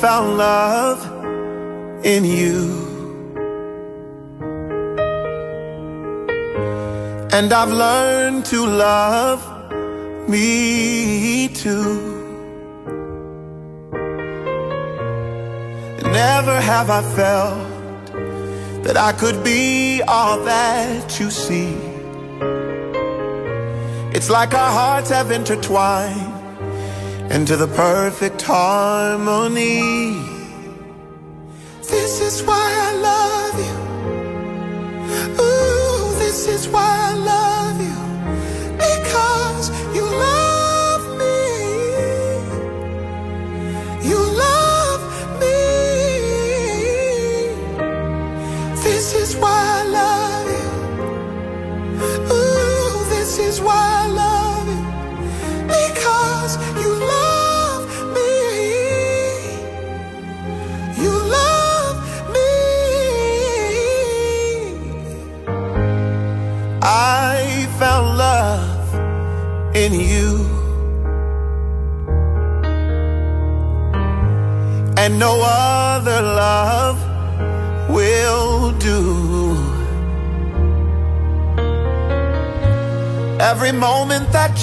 found love in you. And I've learned to love me too. Never have I felt that I could be all that you see. It's like our hearts have intertwined into the perfect harmony. This is why I love you. Ooh, this is why I love you.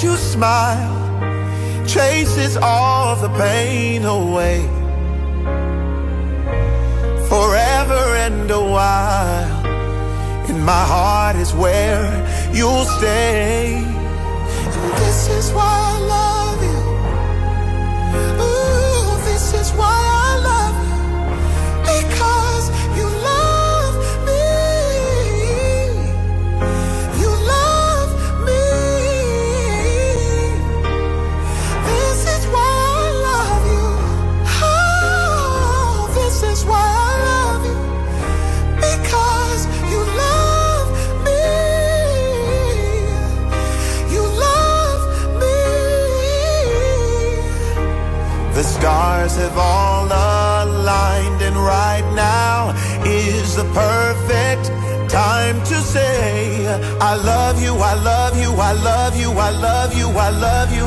You smile chases all the pain away. Forever and a while, in my heart is where you'll stay. And this is why I love stars have all aligned, and right now is the perfect time to say, I love you, I love you, I love you, I love you, I love you.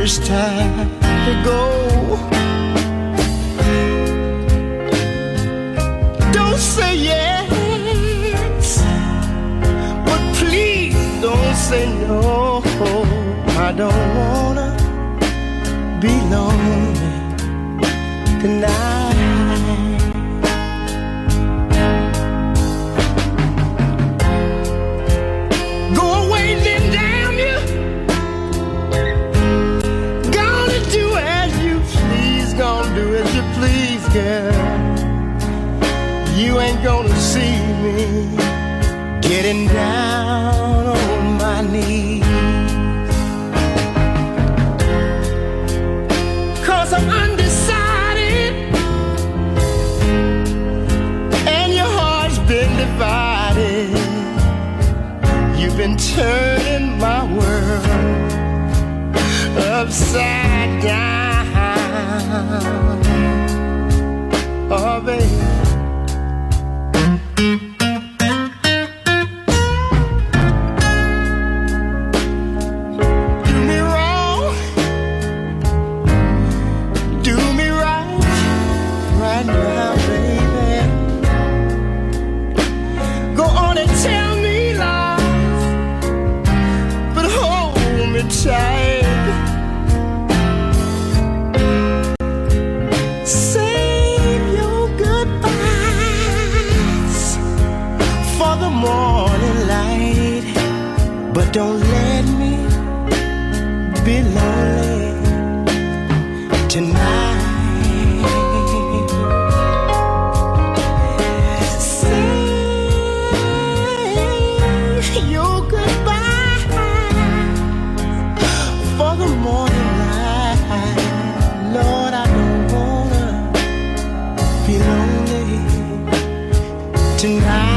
It's time be lonely tonight. Say your goodbye for the morning light. Lord, I don't wanna be lonely tonight.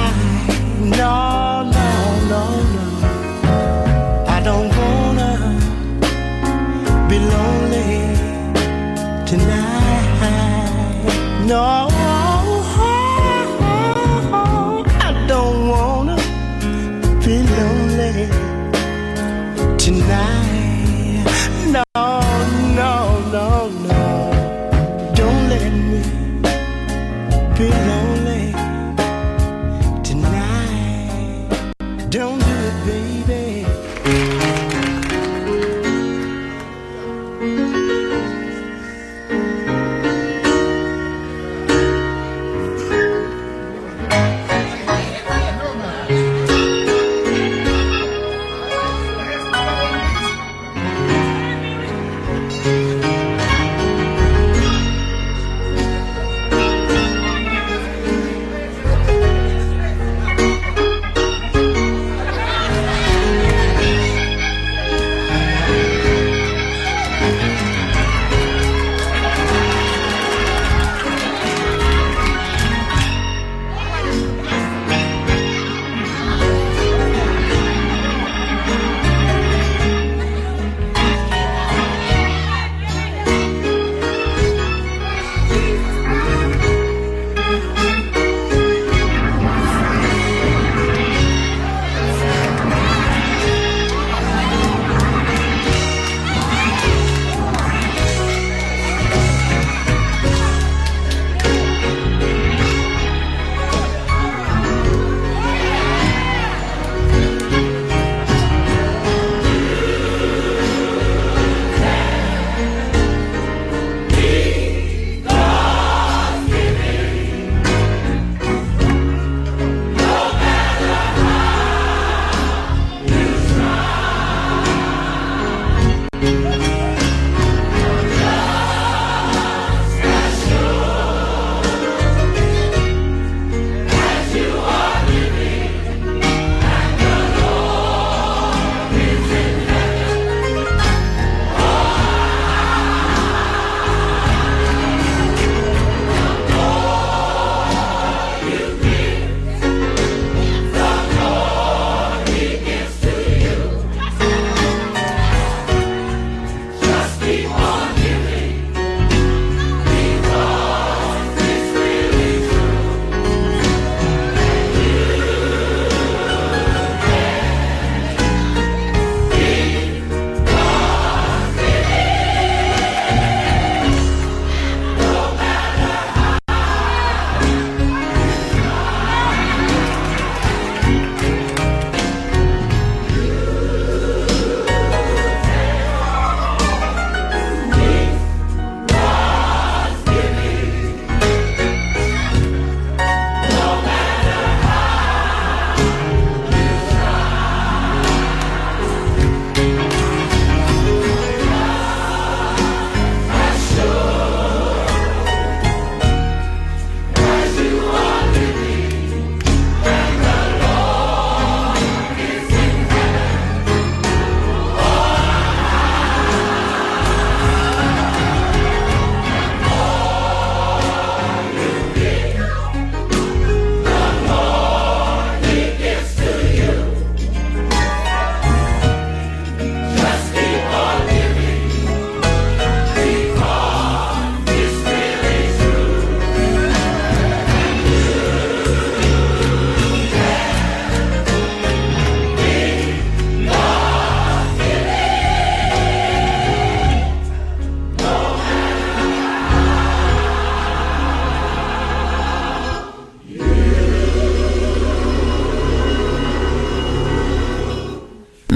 Don't do it, baby.